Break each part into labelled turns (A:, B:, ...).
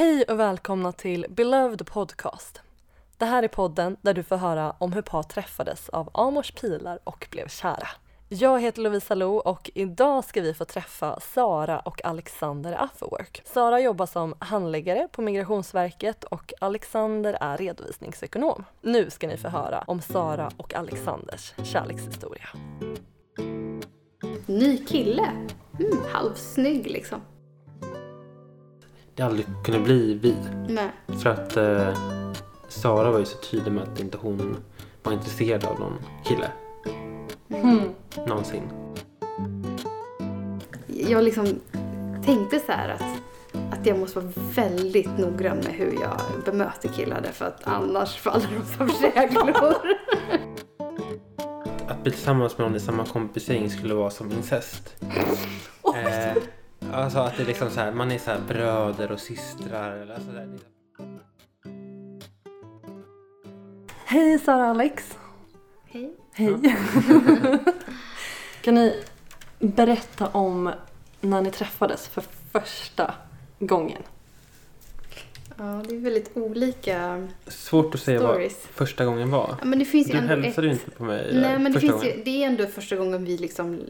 A: Hej och välkomna till Beloved Podcast. Det här är podden där du får höra om hur par träffades av Amors pilar och blev kära. Jag heter Lovisa Lo och idag ska vi få träffa Sara och Alexander Afterwork. Sara jobbar som handläggare på Migrationsverket och Alexander är redovisningsekonom. Nu ska ni få höra om Sara och Alexanders kärlekshistoria.
B: Ny kille. Mm, halvsnygg liksom
C: aldrig kunde bli vi.
B: Nej.
C: För att eh, Sara var ju så tydlig med att inte hon var intresserad av någon kille. Någonsin.
B: Jag liksom tänkte så här att, att jag måste vara väldigt noggrann med hur jag bemöter killar därför att annars faller de som käglor.
C: Att bli tillsammans med någon i samma kompisgäng skulle vara som incest. Eh, alltså att det är liksom så här, man är så här bröder och systrar. Eller så där.
A: Hej Sara och Alex!
B: Hej.
A: Hej! kan ni berätta om när ni träffades för första gången?
B: Ja, det är väldigt olika
C: Svårt att säga vad
B: stories.
C: första gången var.
B: Ja, men det finns ju
C: Du
B: ändå
C: hälsade ju
B: ett...
C: inte på mig
B: Nej, men det, finns ju, det är ändå första gången vi liksom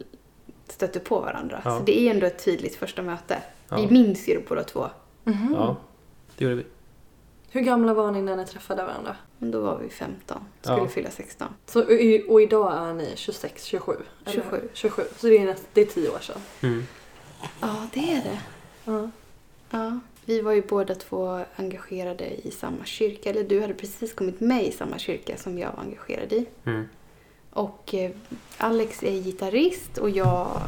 B: stöter på varandra.
C: Ja.
B: Så det är ändå ett tydligt första möte.
C: Ja.
B: Vi minns ju det båda två.
C: Ja, det gjorde vi.
A: Hur gamla var ni när ni träffade varandra?
B: Men då var vi 15. Skulle
C: Ja.
B: fylla 16.
A: Så, och idag är ni 26, 27? eller?
B: 27.
A: 27. Så det är, näst, det är tio år sedan.
C: Mm.
B: Ja, det är det.
A: Ja.
B: Ja, vi var ju båda två engagerade i samma kyrka. Eller du hade precis kommit med i samma kyrka som jag var engagerad i.
C: Mm.
B: Och eh, Alex är gitarrist och jag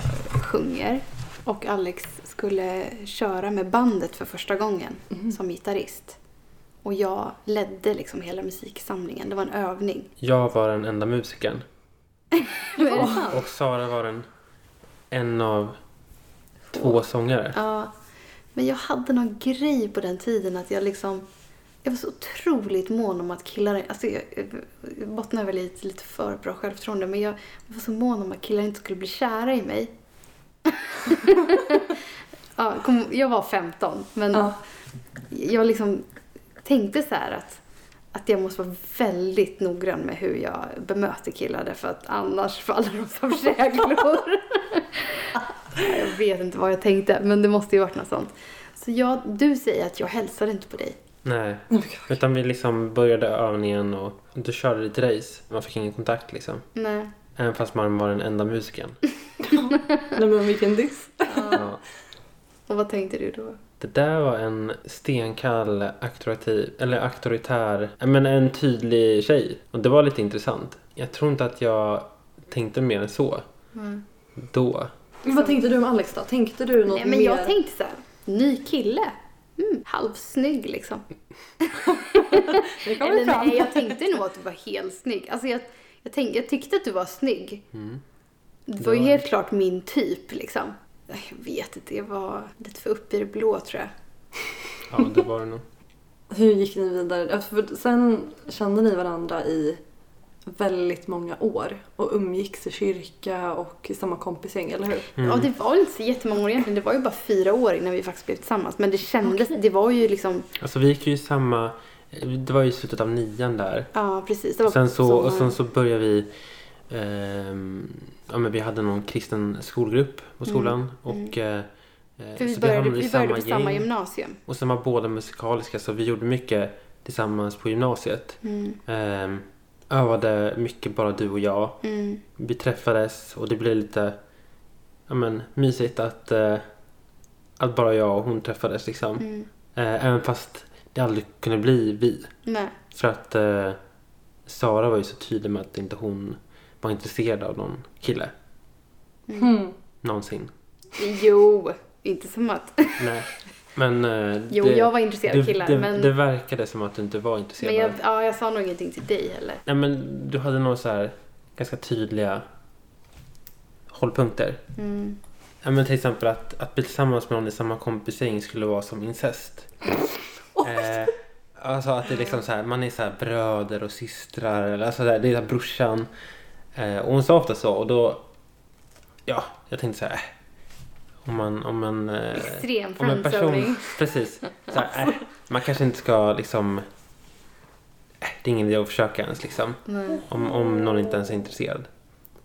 B: sjunger. Och Alex skulle köra med bandet för första gången som gitarrist. Och jag ledde liksom hela musiksamlingen. Det var en övning.
C: Jag var den enda musikern.
B: Sant?
C: Och Sara var den en av två sångare.
B: Ja, men jag hade någon grej på den tiden att jag liksom... Jag var så otroligt mån om att killar... Alltså jag, jag bottnar väl i ett lite för bra självförtroende men jag, var så mån om att killar inte skulle bli kära i mig. ja, kom, jag var 15 men
A: Ja.
B: jag liksom tänkte så här att, att jag måste vara väldigt noggrann med hur jag bemöter killar därför att annars faller de som käglor. Jag vet inte vad jag tänkte, men det måste ju varit något sånt. Så jag, du säger att jag hälsade inte på dig.
C: Nej. Utan vi liksom började övningen och du körde lite race. Man fick ingen kontakt liksom.
B: Nej.
C: Även fast man var den enda musikern.
A: Nej men vilken diss.
C: Ja.
B: Och vad tänkte du då?
C: Det där var en stenkall, auktoritativ, eller auktoritär, men en tydlig tjej. Och det var lite intressant. Jag tror inte att jag tänkte mer än så.
B: Mm.
C: Då.
A: Vad tänkte du om Alex då? Tänkte du något
B: Nej, men
A: mer?
B: jag tänkte så här, ny kille. Mm, halvsnygg liksom.
A: Det kommer
B: Eller
A: fram.
B: nej, jag tänkte nog att du var helt snygg. Alltså jag, jag, tänkte, jag tyckte att du var snygg.
C: Mm.
B: Det var ju
C: Ja.
B: helt klart min typ liksom. Jag vet inte, jag var lite för uppe i det blå tror jag.
C: Ja, det var det nog.
A: Hur gick ni vidare? För sen kände ni varandra i väldigt många år och umgicks i kyrka och i samma kompisgäng, eller hur?
C: Mm.
B: Ja, det var inte så jättemånga år egentligen. Det var ju bara fyra år innan vi faktiskt blev tillsammans. Men det kändes, det var ju liksom,
C: Alltså vi gick ju i samma... Det var ju i slutet av nian där.
B: ja precis. Det var
C: Sen så, och sen så började vi... ehm, ja, men vi hade någon kristen skolgrupp på skolan. Och, eh, eh,
B: För vi
C: så
B: började,
C: hamnade i
B: vi började på
C: gäng.
B: samma gymnasium.
C: Och sen var båda musikaliska så vi gjorde mycket tillsammans på gymnasiet.
B: Mm,
C: Ehm, övade mycket bara du och jag.
B: mm,
C: Vi träffades och det blev lite ja, men, mysigt att, eh, att bara jag och hon träffades liksom.
B: mm.
C: Eh, även fast det aldrig kunde bli vi.
B: Nej.
C: För att eh, Sara var ju så tydlig med att inte hon var intresserad av någon kille.
A: Mm.
C: Någonsin.
B: Jo, inte som att...
C: Nej. Men eh,
B: Jo,
C: det,
B: jag var intresserad av killar,
C: det,
B: men,
C: det verkade som att du inte var intresserad.
B: men jag, ja, jag sa nog ingenting till dig heller.
C: Nej men du hade nog så här ganska tydliga hållpunkter.
B: Mm.
C: Ja, men till exempel att, att bli tillsammans med någon i samma kompisgäng skulle vara som incest. Eh, alltså att det är liksom så här, man är så här bröder och systrar. Eller alltså där, det är så brorsan. Eh, och hon sa ofta så och då... Ja, jag tänkte så här. Äh, Om man, om man, eh,
B: Extrem
C: om en person, precis. Så här, äh, man kanske inte ska liksom, äh, det är ingen idé att försöka ens liksom.
B: Nej.
C: Om, om någon inte ens är intresserad.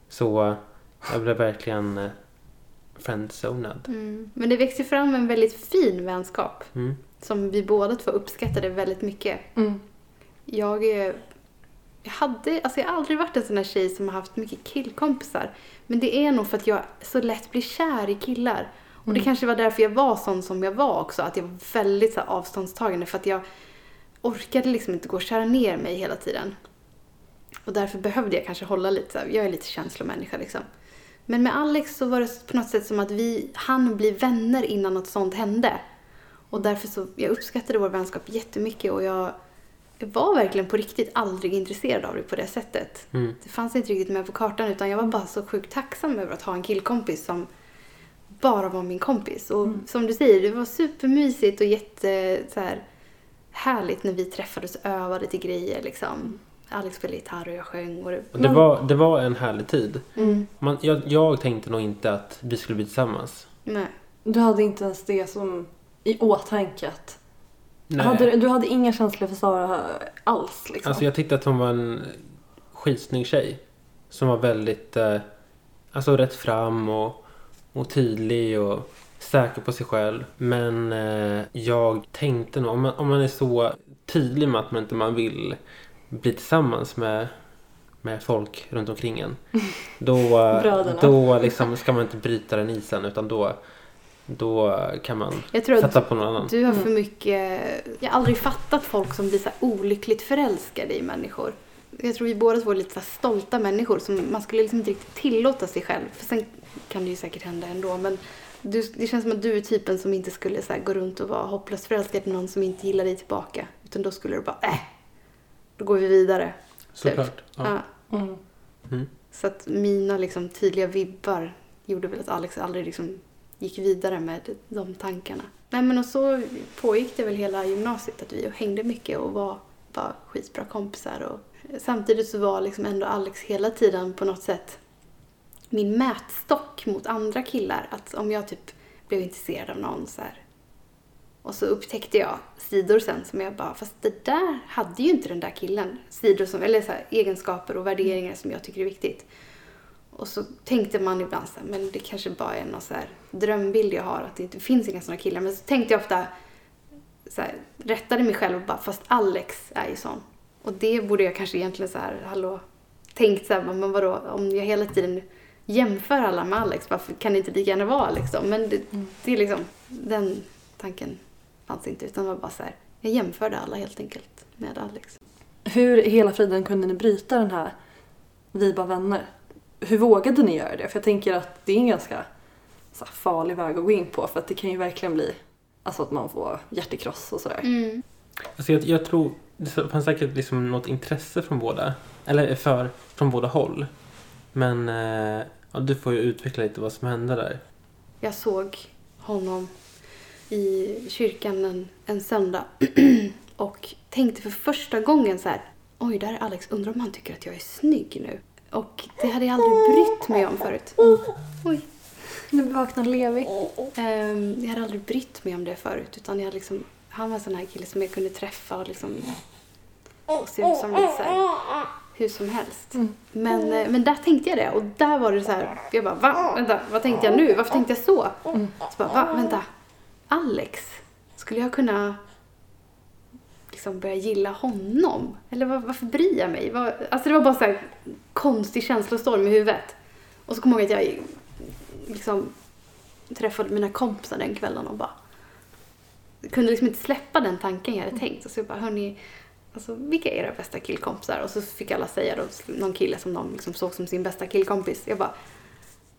C: Så jag blev verkligen eh, friendzonad.
B: Mm. Men det växte fram en väldigt fin vänskap.
C: Mm.
B: Som vi båda två uppskattade väldigt mycket.
A: Mm.
B: Jag, jag hade, alltså jag har aldrig varit en sån här tjej som har haft mycket killkompisar. Men det är nog för att jag så lätt blir kär i killar. Och det
A: Mm.
B: kanske var därför jag var sån som jag var också. Att jag var väldigt så här, avståndstagande. För att jag orkade liksom inte gå och köra ner mig hela tiden. Och därför behövde jag kanske hålla lite så här, jag är lite känslomänniska liksom. Men med Alex så var det på något sätt som att vi hann bli vänner innan något sånt hände. Och därför så, jag uppskattade vår vänskap jättemycket och jag, jag var verkligen på riktigt aldrig intresserad av det på det sättet.
C: Mm.
B: Det fanns inte riktigt med på kartan utan jag var bara så sjukt tacksam över att ha en killkompis som bara var min kompis. Och
A: Mm.
B: som du säger, det var supermysigt och jätte så här, härligt när vi träffades och övade till grejer liksom. Alex spelade gitarr och jag sjöng och det...
C: Och det, var, det var en härlig tid.
B: Mm.
C: Man, jag, jag tänkte nog inte att vi skulle bli tillsammans.
B: Nej.
A: Du hade inte ens det som i åtanke att... Hade, du- hade inga känslor för Sara alls liksom?
C: Alltså jag tyckte att hon var en skitsnygg tjej. Som var väldigt, eh, alltså rätt fram och, och tydlig och säker på sig själv. Men eh, jag tänkte nog, om man, om man är så tydlig med att man inte man vill bli tillsammans med, med folk runt omkring en. Då, eh, då liksom ska man inte bryta den isen utan då, då kan man
B: Jag tror att
C: satsa på någon annan.
B: du har för
A: Mm.
B: mycket... Jag har aldrig fattat folk som blir så olyckligt förälskade i människor. Jag tror vi båda två är lite så stolta människor som man skulle liksom inte riktigt tillåta sig själv. För sen kan det ju säkert hända ändå men du, det känns som att du är typen som inte skulle så här gå runt och vara hopplöst förälskad i någon som inte gillar dig tillbaka. Utan då skulle du bara äh, då går vi vidare.
C: Såklart. Ja.
B: Ja.
A: Mm.
C: Mm.
B: Så att mina liksom tydliga vibbar gjorde väl att Alex aldrig liksom gick vidare med de tankarna. Nej men och så pågick det väl hela gymnasiet att vi hängde mycket och var bara skitbra kompisar. Och samtidigt så var liksom ändå Alex hela tiden på något sätt min mätstock mot andra killar. Att om jag typ blev intresserad av någon så här. Och så upptäckte jag sidor sen som jag bara, fast det där hade ju inte den där killen. Sidor som, eller så här, egenskaper och värderingar som jag tycker är viktigt. Och så tänkte man ibland så här, men det kanske bara är någon så här drömbild jag har, att det inte finns inga sådana killar. Men så tänkte jag ofta, så här, rättade mig själv och bara, fast Alex är ju sån. Och det borde jag kanske egentligen så här, hallå, tänkt så här, men vadå, om jag hela tiden jämför alla med Alex, varför kan det inte lika gärna vara Alex då? Men det, det är liksom, den tanken fanns inte, utan det var bara så här, jag jämförde alla helt enkelt med Alex.
A: Hur i hela friden kunde ni bryta den här vi bara vänner? Hur vågade ni göra det? För jag tänker att det är en ganska så här, farlig väg att gå in på för att det kan ju verkligen bli alltså att man får hjärtekross och sådär.
B: Mm.
C: Alltså jag, jag tror det fanns säkert liksom något intresse från båda. Eller för, från båda håll. Men eh, ja, du får ju utveckla lite vad som hände där.
B: Jag såg honom i kyrkan en, en söndag och tänkte för första gången så här, oj där är Alex, undrar om han tycker att jag är snygg nu. Och det hade jag aldrig brytt mig om förut. Oj.
A: Nu vaknar Levi.
B: Ehm, jag hade aldrig brytt mig om det förut utan jag liksom, han var en sån här kille som jag kunde träffa och liksom och se ut som lite så här, hur som helst.
A: Mm.
B: Men, eh, men där tänkte jag det och där var det så här, jag bara va? Vänta, vad tänkte jag nu? Varför tänkte jag så?
A: Mm.
B: Så bara va? Vänta, Alex? Skulle jag kunna liksom börja gilla honom? Eller var, varför bryr jag mig? Var, alltså det var bara så här konstig känslostorm i huvudet. Och så kommer jag ihåg att jag liksom träffade mina kompisar den kvällen och bara kunde liksom inte släppa den tanken jag hade tänkt. Så jag bara, hörni, alltså, vilka är era bästa killkompisar? Och så fick alla säga då, någon kille som de liksom såg som sin bästa killkompis. Jag bara,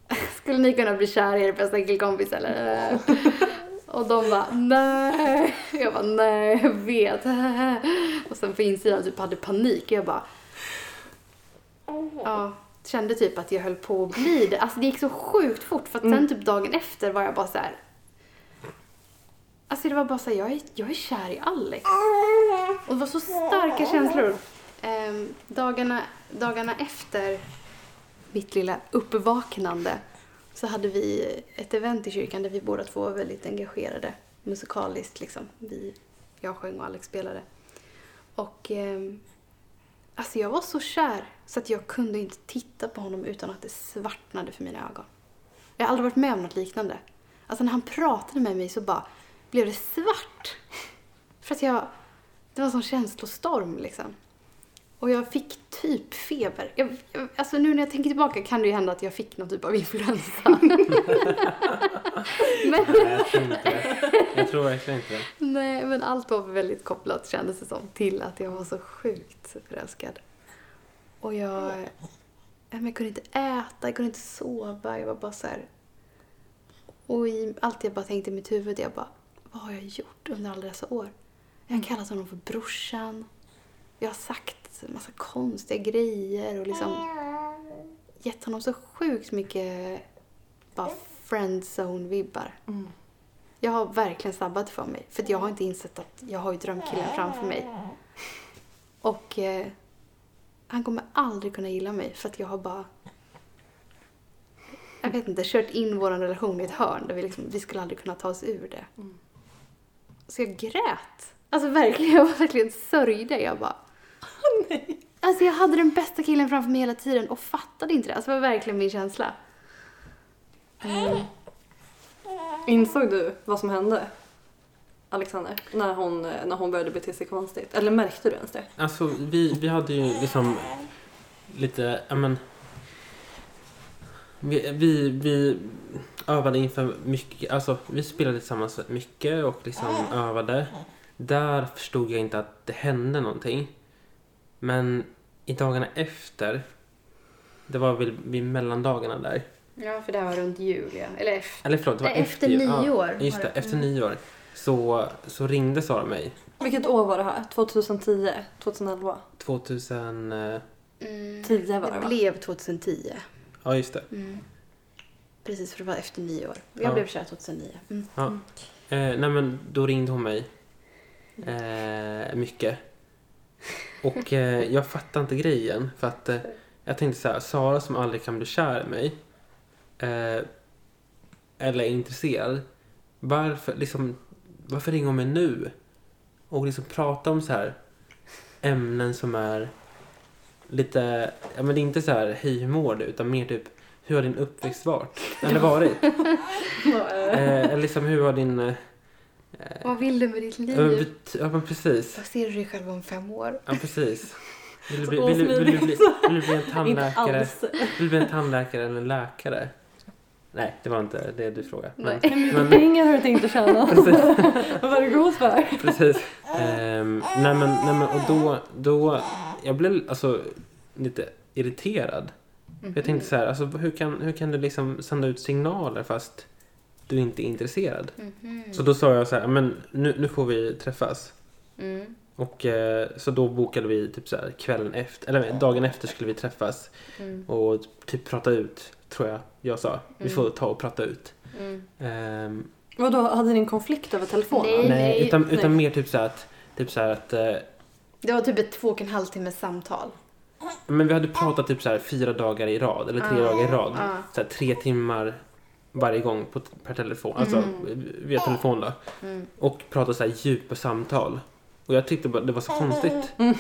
B: skulle ni kunna bli kär i er bästa killkompis eller? Och de bara, nej. Jag bara, nej, jag vet. Och sen på insidan typ hade panik. Jag bara, ja, kände typ att jag höll på att bli det. Alltså det gick så sjukt fort för att sen typ dagen efter var jag bara så här. Alltså det var bara så här, jag är, jag är kär i Alex. Och det var så starka känslor. Ehm, dagarna, dagarna efter mitt lilla uppvaknande så hade vi ett event i kyrkan där vi båda två var väldigt engagerade musikaliskt. Liksom. Vi, jag sjöng och Alex spelade. Och eh, alltså jag var så kär så att jag kunde inte titta på honom utan att det svartnade för mina ögon. Jag har aldrig varit med om något liknande. Alltså när han pratade med mig så bara blev det svart. För att jag, det var en sån känslostorm liksom. Och jag fick typ feber. Jag, jag, alltså nu när jag tänker tillbaka kan det ju hända att jag fick någon typ av influensa. men,
C: Nej, jag tror inte det. Jag tror verkligen inte det.
B: nej, men allt var väldigt kopplat kändes det som till att jag var så sjukt förälskad. Och jag, jag kunde inte äta, jag kunde inte sova. Jag var bara så här. Och i allt jag bara tänkte i mitt huvud, jag bara, vad har jag gjort under alla dessa år? Jag har kallat honom för brorsan. Jag har sagt en massa konstiga grejer och liksom gett honom så sjukt mycket bara friendzone-vibbar.
A: Mm.
B: Jag har verkligen sabbat för mig. För jag har inte insett att jag har ju drömkillen framför mig. Och eh, han kommer aldrig kunna gilla mig för att jag har bara jag vet inte, kört in vår relation i ett hörn där vi, liksom, vi skulle aldrig kunna ta oss ur det.
A: Mm.
B: Så jag grät. Alltså verkligen, jag var verkligen sörjde. Jag bara...
A: Nej.
B: Alltså jag hade den bästa killen framför mig hela tiden och fattade inte det. Alltså det var verkligen min känsla. Mm.
A: Insåg du vad som hände? Alexander, när hon, när hon började bete sig konstigt? Eller märkte du ens det?
C: Alltså vi, vi hade ju liksom lite, ja men. Vi, vi, vi övade inför mycket, alltså vi spelade tillsammans mycket och liksom övade. Där förstod jag inte att det hände någonting. Men i dagarna efter, det var väl vid mellandagarna där.
B: Ja, för det här var runt jul, ja. Eller efter.
C: Eller förlåt, det var
B: Nej, efter
C: jul.
B: nyår
C: Ja, just det,
B: det.
C: efter nyår. Så, så ringde Sara mig.
A: Vilket år var det här? 2010? 2011?
C: 2000, eh,
B: Mm.
A: 10 var det
B: Det
A: va?
B: blev 2010.
C: ja just det.
B: Mm. Precis, för det var efter nyår. Jag
C: Ja.
B: blev kär 2009. Mm.
C: Ja. Eh, nej men då ringde hon mig. Eh, mycket. Och eh, jag fattade inte grejen. För att eh, jag tänkte så här, Sara som aldrig kan bli kär i mig. Eh, eller är intresserad. Varför, liksom, varför ringer hon mig nu? Och liksom prata om så här ämnen som är lite, ja men det är inte så här hej hur mår du? Utan mer typ hur har din uppväxt varit? Eller varit? Eh, eller liksom hur har din... Eh,
B: Vad vill du med ditt liv?
C: ja, men bet- ja men precis.
B: Vad ser du dig själv om fem år?
C: Ja precis. Vill du bli, vill, du- vill, du bli, vill du bli en tandläkare? Vill du bli en tandläkare eller en läkare? Nej, det var inte det du frågade. Men,
B: Nej.
C: men,
A: Pengar har du tänkt tjäna.
C: precis.
A: Vad var det god för?
C: precis. Ehm, nej men, nej men och då, då, jag blev alltså lite irriterad. För Jag tänkte så här, alltså hur kan, hur kan du liksom sända ut signaler fast du inte är intresserad?
B: Mhm.
C: Så då sa jag så här, men nu, nu får vi träffas.
B: Mm.
C: Och eh, så då bokade vi typ så här kvällen efter, eller dagen efter skulle vi träffas
B: Mm.
C: och typ prata ut, tror jag jag sa. Vi
B: Mm.
C: får ta och prata ut.
B: Mm.
C: Ehm,
A: Vadå, hade ni en konflikt över telefonen?
B: Nej.
C: nej, utan, utan
A: nej.
C: mer typ så här att, typ så här att eh,
B: Det var typ ett två och en halv timmes samtal.
C: men vi hade pratat typ så här fyra dagar i rad, eller tre
B: Ah.
C: dagar i rad.
B: Ah.
C: Så här, tre timmar varje gång på, per telefon, alltså
B: Mm.
C: via telefon då.
B: Mm.
C: Och pratat så här djupa samtal. Och jag tyckte bara det var så konstigt.
A: Mm.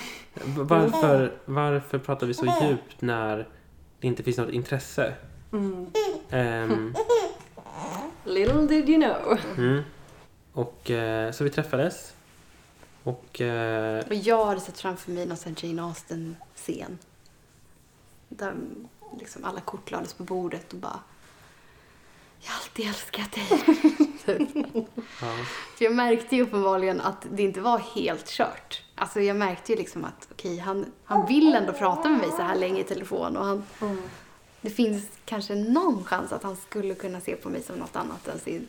C: Varför, varför pratar vi så djupt när det inte finns något intresse?
A: Mm.
C: Ehm,
A: Little did you know.
C: mm. Och eh, så vi träffades. Och eh,
B: Och jag hade sett framför mig någon sån Jane Austen-scen. Där liksom alla kort lades på bordet och bara Jag har alltid älskat dig.
C: Ja,
B: För jag märkte ju uppenbarligen att det inte var helt kört. Alltså jag märkte ju liksom att okej, han, han vill ändå prata med mig så här länge i telefon och han,
A: Mm.
B: det finns kanske någon chans att han skulle kunna se på mig som något annat än sin,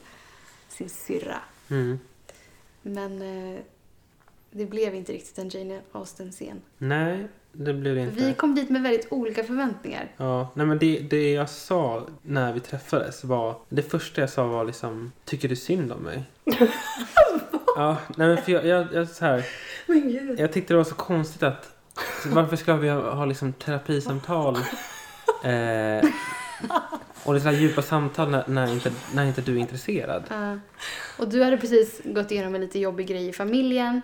B: sin syrra.
C: mm.
B: Men eh, det blev inte riktigt en Jane Austen-scen.
C: Nej, det blev det inte.
B: Vi kom dit med väldigt olika förväntningar.
C: Ja, nej men det, det jag sa när vi träffades var... Det första jag sa var liksom... Tycker du synd om mig? ja, nej men för jag, jag, jag så här,
A: Men gud.
C: Jag tyckte det var så konstigt att... Varför ska vi ha, ha liksom terapisamtal? Eh, Och det är djupa samtal när, när, inte, när inte du är intresserad.
B: Ja. och du hade precis gått igenom en lite jobbig grej i familjen.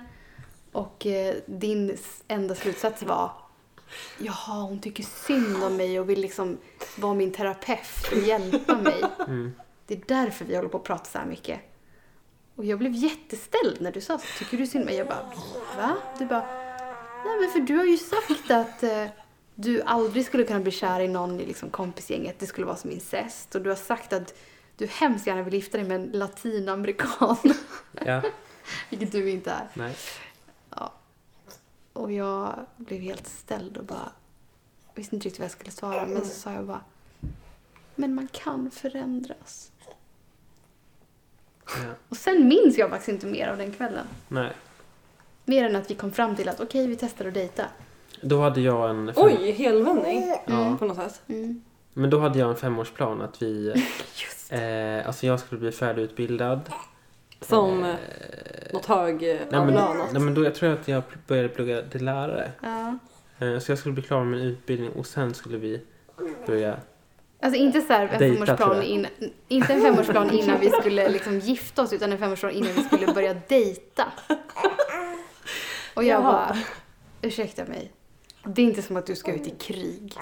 B: Och eh, din enda slutsats var Jaha, hon tycker synd om mig och vill liksom vara min terapeut och hjälpa mig.
C: Mm.
B: Det är därför vi håller på att prata så här mycket. Och jag blev jätteställd när du sa så. Tycker du synd om mig? Jag bara, va? Du bara, nej men för du har ju sagt att eh, du aldrig skulle kunna bli kär i någon i liksom kompisgänget. Det skulle vara som incest. Och du har sagt att du hemskt gärna vill gifta dig med en latinamerikan.
C: Ja,
B: Vilket du inte är.
C: nej.
B: Och jag blev helt ställd och bara visste inte riktigt vad jag skulle svara. Men så sa jag bara, men man kan förändras.
C: Ja,
B: Och sen minns jag faktiskt inte mer av den kvällen.
C: nej.
B: Mer än att vi kom fram till att okej, vi testar att dejta.
C: Då hade jag en... Fem,
A: Oj, helvändning
C: Ja.
A: på något sätt.
B: Mm.
C: Men då hade jag en femårsplan att vi...
A: Just.
C: Eh, alltså jag skulle bli färdigutbildad.
A: Som
C: Eh,
A: eh, något hög eh,
C: nej, men,
A: avlönat.
C: nej men då jag tror att jag började plugga till lärare.
B: Ja.
C: Eh, så jag skulle bli klar med min utbildning och sen skulle vi börja...
B: Alltså inte så här en
C: Dejta,
B: femårsplan innan, inte en femårsplan innan vi skulle liksom gifta oss utan en femårsplan innan vi skulle börja dejta. Och jag
A: Jaha.
B: bara, ursäkta mig. Det är inte som att du ska ut i krig.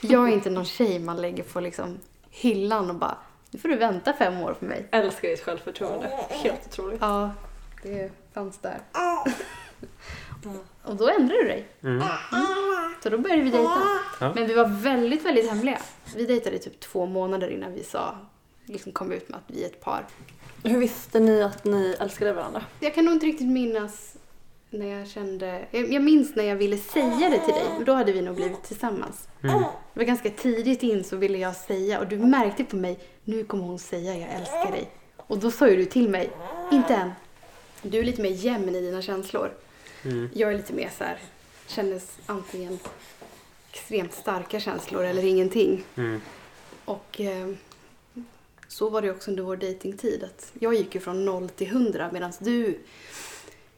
B: Jag är inte någon tjej man lägger på liksom hyllan och bara, nu får du vänta fem år på mig.
A: Älskar ditt självförtroende. Helt otroligt.
B: Ja, det fanns där. Och då ändrade du dig.
C: Mm.
B: Så då började vi dejta.
C: Ja.
B: Men vi var väldigt, väldigt hemliga. Vi dejtade i typ två månader innan vi sa, liksom kom ut med att vi är ett par.
A: Hur visste ni att ni älskade varandra?
B: Jag kan nog inte riktigt minnas när jag kände... Jag, jag minns när jag ville säga det till dig. och Då hade vi nog blivit tillsammans.
C: Mm.
B: Det var ganska tidigt in så ville jag säga och du märkte på mig, nu kommer hon säga jag älskar dig. Och då sa ju du till mig, inte än. Du är lite mer jämn i dina känslor.
C: Mm.
B: Jag är lite mer så här, känner antingen extremt starka känslor eller ingenting.
C: Mm.
B: Och eh, så var det också under vår dejtingtid. Att jag gick ju från noll till hundra medan du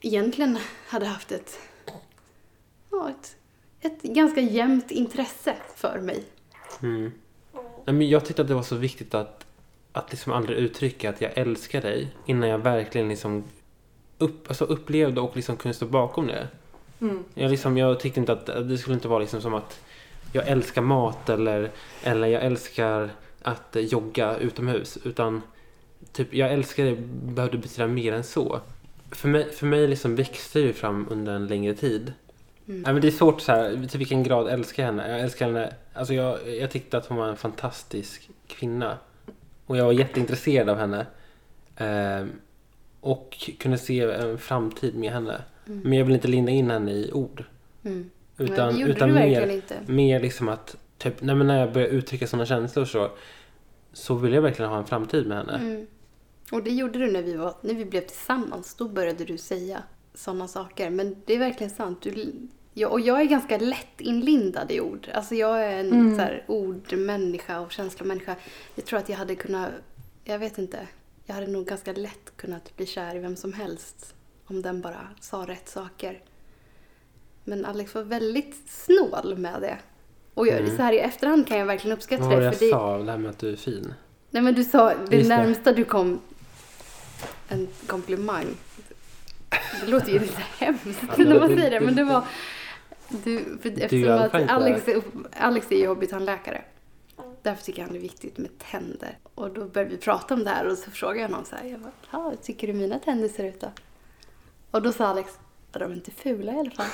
B: egentligen hade haft ett, ja, ett, ett ganska jämnt intresse för mig.
C: Mm. Men jag tyckte att det var så viktigt att, att liksom aldrig uttrycka att jag älskar dig innan jag verkligen liksom upp, alltså upplevde och liksom kunde stå bakom det.
A: Mm.
C: Jag, liksom, jag tyckte inte att det skulle inte vara liksom som att jag älskar mat eller, eller jag älskar att jogga utomhus. Utan typ, jag älskar det behövde betyda mer än så. För mig, för mig liksom växte ju fram under en längre tid.
B: Mm.
C: Nej, men det är svårt så här, till vilken grad älskar jag henne? Jag älskar henne, alltså jag, jag tyckte att hon var en fantastisk kvinna. Och jag var jätteintresserad av henne. Ehm, och kunde se en framtid med henne.
B: Mm.
C: Men jag vill inte linda in henne i ord.
B: Mm.
C: Utan, utan mer,
B: inte.
C: mer liksom att, typ, nej, men när jag började uttrycka sådana känslor så, så vill jag verkligen ha en framtid med henne.
B: Mm. Och det gjorde du när vi, var, när vi blev tillsammans. Då började du säga sådana saker. Men det är verkligen sant. Du, jag, och jag är ganska lätt inlindad i ord. Alltså jag är en
A: Mm.
B: så här, ordmänniska och känslomänniska. Jag tror att jag hade kunnat, jag vet inte. Jag hade nog ganska lätt kunnat bli kär i vem som helst. Om den bara sa rätt saker. Men Alex var väldigt snål med det. Och jag,
C: Mm.
B: så här i efterhand kan jag verkligen uppskatta
C: Vad var det
B: det.
C: jag
B: det,
C: sa? Det här med att du är fin.
B: Nej men du sa, det
C: Just det.
B: närmsta du kom en komplimang. Det låter ju lite hemskt
C: Ja,
B: när man
C: det-
B: säger det,
C: det-
B: men det var... Du, för eftersom att Alex, är- Alex är ju hobbytandläkare. Därför tycker han det är viktigt med tänder. Och då började vi prata om det här och så frågade jag honom så här. Jag bara, "Ja, hur tycker du mina tänder ser ut då? Och då sa Alex, "Ja, de är inte fula i alla fall.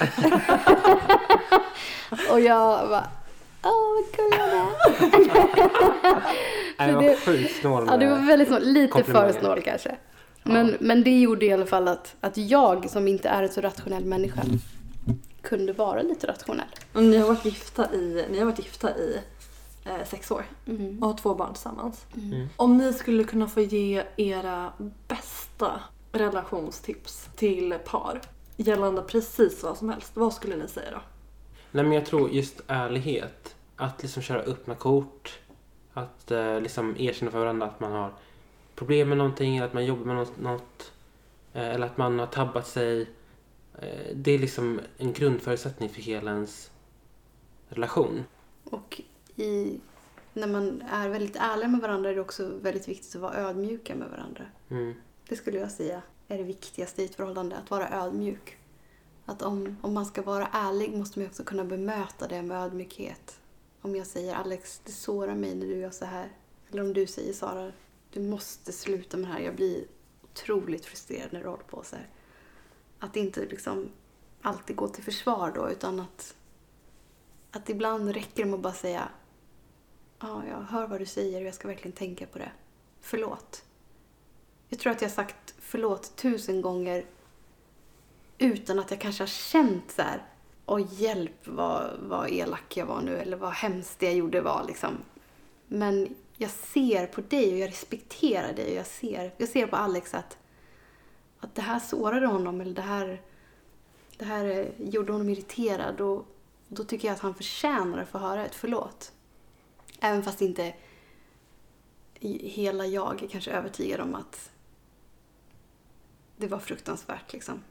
B: och jag bara, åh vad kul jag är.
C: Jag var
B: det-
C: sjukt snål med
B: Ja, det var väldigt snålt. Lite för snål kanske. Men, men det gjorde i alla fall att, att jag, som inte är en så rationell människa, kunde vara lite rationell.
A: Och ni har varit gifta i, ni har varit gifta i eh, sex år
B: Mm.
A: och har två barn tillsammans.
C: Mm.
A: Om ni skulle kunna få ge era bästa relationstips till par gällande precis vad som helst, vad skulle ni säga då?
C: Nej men jag tror just ärlighet. Att liksom köra öppna kort. Att eh, liksom erkänna för varandra att man har problem med någonting eller att man jobbar med något. något eh, eller att man har tabbat sig. Eh, det är liksom en grundförutsättning för hela ens relation.
B: Och i, när man är väldigt ärlig med varandra är det också väldigt viktigt att vara ödmjuka med varandra.
C: Mm.
B: Det skulle jag säga är det viktigaste i ett förhållande, att vara ödmjuk. Att om, om man ska vara ärlig måste man också kunna bemöta det med ödmjukhet. Om jag säger Alex, det sårar mig när du gör så här. Eller om du säger Sara, du måste sluta med det här. Jag blir otroligt frustrerad när du håller på så här. Att inte liksom alltid gå till försvar då, utan att, att ibland räcker det med att bara säga Ja, jag hör vad du säger och jag ska verkligen tänka på det. Förlåt. Jag tror att jag har sagt förlåt tusen gånger utan att jag kanske har känt så här, åh hjälp vad, vad elak jag var nu eller vad hemskt det jag gjorde var liksom. Men jag ser på dig och jag respekterar dig och jag ser, jag ser på Alex att, att det här sårade honom eller det här, det här eh, gjorde honom irriterad och då tycker jag att han förtjänar att få höra ett förlåt. Även fast inte hela jag är kanske övertygad om att det var fruktansvärt liksom.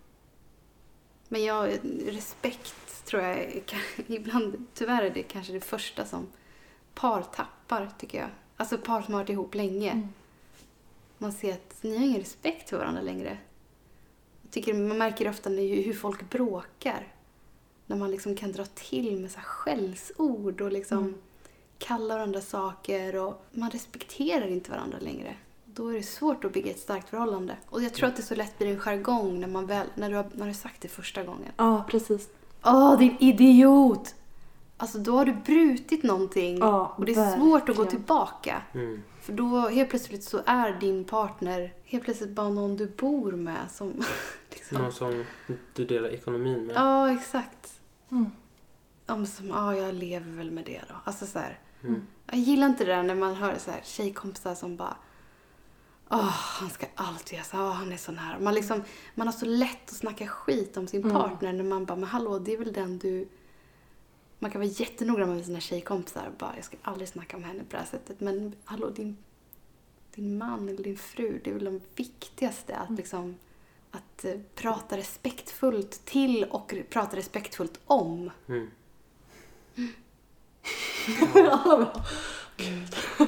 B: Men jag, respekt tror jag kan- ibland, tyvärr är det kanske det första som par tappar tycker jag. Alltså par som har varit ihop länge.
A: Mm.
B: Man ser att ni har ingen respekt för varandra längre. Jag tycker man märker ofta hur folk bråkar. När man liksom kan dra till med så skällsord och liksom
A: Mm.
B: kalla varandra saker och man respekterar inte varandra längre. Då är det svårt att bygga ett starkt förhållande. Och jag tror att det så lätt blir en jargong när, man väl, när, du, har, när du har sagt det första gången.
A: Ja, precis.
B: Åh, din idiot! Alltså då har du brutit någonting
A: Ja,
B: och det är svårt att gå
A: verkligen.
B: tillbaka.
C: Mm.
B: För då helt plötsligt så är din partner helt plötsligt bara någon du bor med som... liksom.
C: Någon som du delar ekonomin med.
B: Ja, exakt.
A: Mm.
B: Ja, som, ja, jag lever väl med det då. Alltså så här.
C: Mm.
B: Jag gillar inte det där när man hör så här tjejkompisar som bara Åh, han ska alltid göra så. Åh, han är sån här. Man, liksom, man har så lätt att snacka skit om sin
A: Mm.
B: partner när man bara, men hallå, det är väl den du... Man kan vara jättenoggrann med sina tjejkompisar. Bara, jag ska aldrig snacka om henne på det här sättet. Men hallå, din, din man eller din fru, det är väl de viktigaste. Att, liksom, att eh, prata respektfullt till och re- prata respektfullt om.
C: Mm.
A: Bara,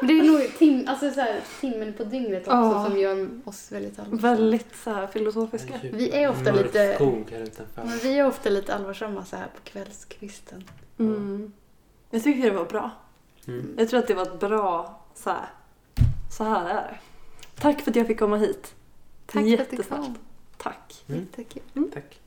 B: Men det är nog tim, alltså så här, timmen på dygnet också
A: Ja.
B: som gör oss väldigt allvarsamma.
A: väldigt så här filosofiska.
B: Vi är ofta lite-. Men vi är ofta lite allvarsamma så här på kvällskvisten.
A: Mm. Jag tycker det var bra.
C: Mm.
A: Jag tror att det var ett bra så här. Så här är det. Tack för att jag fick komma hit.
B: Tack för att du
A: Jättesnällt.
B: kom.
A: Tack.
C: Mm.
B: Jättekul.
C: Tack.